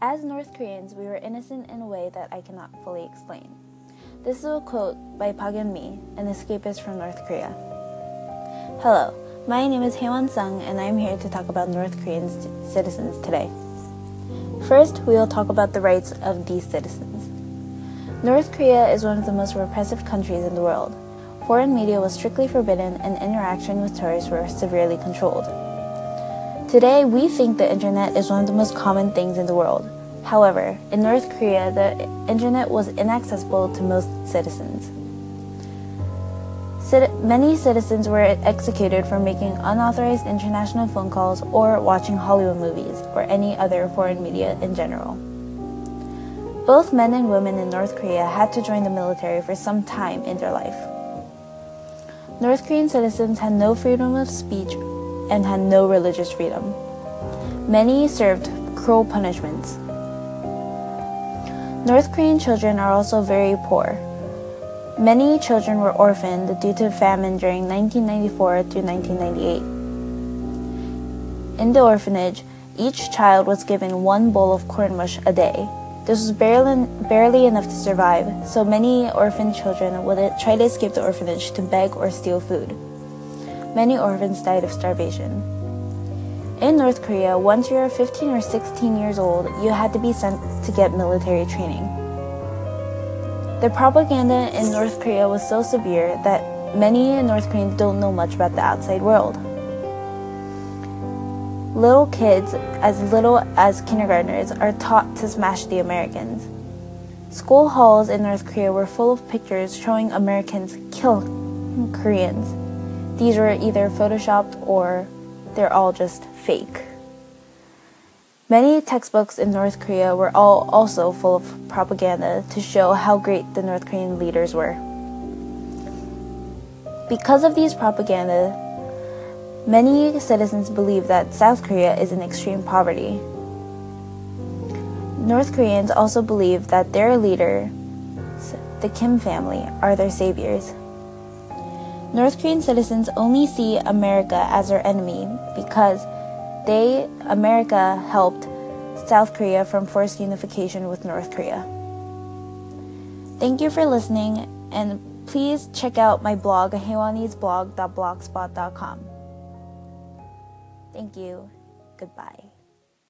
As North Koreans, we were innocent in a way that I cannot fully explain. This is a quote by Park Eun-mi, an escapist from North Korea. Hello, my name is Haewon Sung, and I'm here to talk about North Korean citizens today. First, we will talk about the rights of these citizens. North Korea is one of the most repressive countries in the world. Foreign media was strictly forbidden, and interaction with tourists were severely controlled. Today, we think the internet is one of the most common things in the world. However, in North Korea, the internet was inaccessible to most citizens. Many citizens were executed for making unauthorized international phone calls or watching Hollywood movies or any other foreign media in general. Both men and women in North Korea had to join the military for some time in their life. North Korean citizens had no freedom of speech and had no religious freedom. Many served cruel punishments. North Korean children are also very poor. Many children were orphaned due to famine during 1994 to 1998. In the orphanage, each child was given one bowl of corn mush a day. This was barely, barely enough to survive, so many orphan children would try to escape the orphanage to beg or steal food many orphans died of starvation. In North Korea, once you were 15 or 16 years old, you had to be sent to get military training. The propaganda in North Korea was so severe that many North Koreans don't know much about the outside world. Little kids, as little as kindergartners, are taught to smash the Americans. School halls in North Korea were full of pictures showing Americans kill Koreans. These were either photoshopped or they're all just fake. Many textbooks in North Korea were all also full of propaganda to show how great the North Korean leaders were. Because of these propaganda, many citizens believe that South Korea is in extreme poverty. North Koreans also believe that their leader, the Kim family, are their saviors. North Korean citizens only see America as their enemy because they, America, helped South Korea from forced unification with North Korea. Thank you for listening, and please check out my blog, haewonisblog.blogspot.com. Thank you. Goodbye.